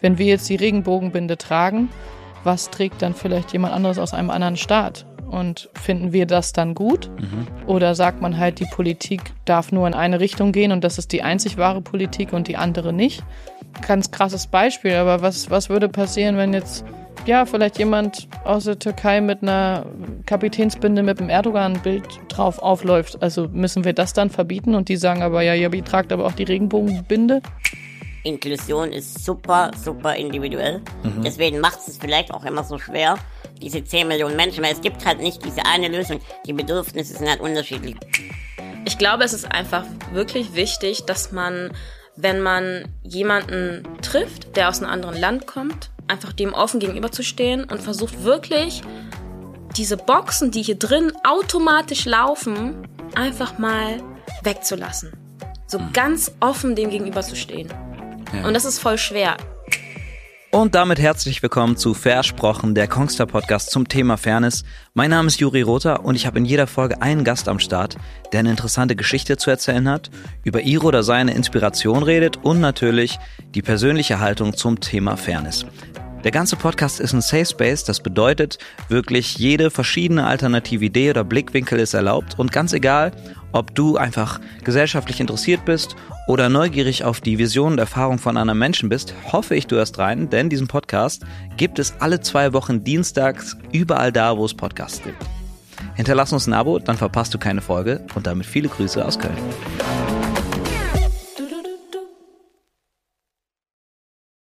Wenn wir jetzt die Regenbogenbinde tragen, was trägt dann vielleicht jemand anderes aus einem anderen Staat? Und finden wir das dann gut? Mhm. Oder sagt man halt, die Politik darf nur in eine Richtung gehen und das ist die einzig wahre Politik und die andere nicht? Ganz krasses Beispiel, aber was, was würde passieren, wenn jetzt ja, vielleicht jemand aus der Türkei mit einer Kapitänsbinde mit einem Erdogan-Bild drauf aufläuft. Also müssen wir das dann verbieten und die sagen aber, ja, ihr tragt aber auch die Regenbogenbinde. Inklusion ist super, super individuell. Mhm. Deswegen macht es vielleicht auch immer so schwer, diese 10 Millionen Menschen, weil es gibt halt nicht diese eine Lösung. Die Bedürfnisse sind halt unterschiedlich. Ich glaube, es ist einfach wirklich wichtig, dass man, wenn man jemanden trifft, der aus einem anderen Land kommt, einfach dem offen gegenüberzustehen und versucht wirklich diese Boxen, die hier drin automatisch laufen, einfach mal wegzulassen. So mhm. ganz offen dem gegenüberzustehen. Ja. Und das ist voll schwer. Und damit herzlich willkommen zu Versprochen, der Kongstar Podcast zum Thema Fairness. Mein Name ist Juri Rother und ich habe in jeder Folge einen Gast am Start, der eine interessante Geschichte zu erzählen hat, über ihre oder seine Inspiration redet und natürlich die persönliche Haltung zum Thema Fairness. Der ganze Podcast ist ein Safe Space, das bedeutet, wirklich jede verschiedene alternative Idee oder Blickwinkel ist erlaubt und ganz egal, ob du einfach gesellschaftlich interessiert bist oder neugierig auf die Vision und Erfahrung von anderen Menschen bist, hoffe ich, du hörst rein, denn diesen Podcast gibt es alle zwei Wochen dienstags überall da, wo es Podcasts gibt. Hinterlass uns ein Abo, dann verpasst du keine Folge und damit viele Grüße aus Köln.